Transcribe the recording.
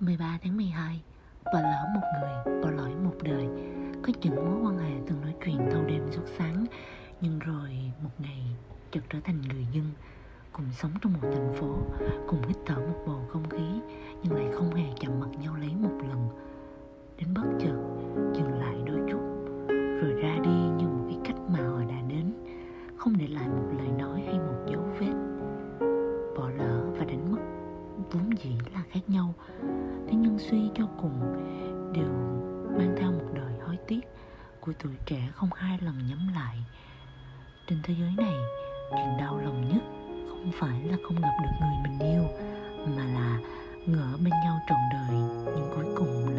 13 tháng 12 Bỏ lỡ một người, bỏ lỗi một đời Có những mối quan hệ từng nói chuyện thâu đêm suốt sáng Nhưng rồi một ngày chợt trở thành người dân Cùng sống trong một thành phố Cùng hít thở một bầu không khí Nhưng lại không hề chạm mặt nhau lấy một lần. Đến bất chợt dừng lại đôi chút Rồi ra đi như một cái cách mà họ đã đến Không để lại một lời nói hay một dấu vết. Bỏ lỡ và đánh mất vốn dĩ là khác nhau nhưng suy cho cùng đều mang theo một đời hối tiếc của tuổi trẻ không hai lần nhắm lại. Trên thế giới này chuyện đau lòng nhất không phải là không gặp được người mình yêu, mà là ngỡ bên nhau trọn đời nhưng cuối cùng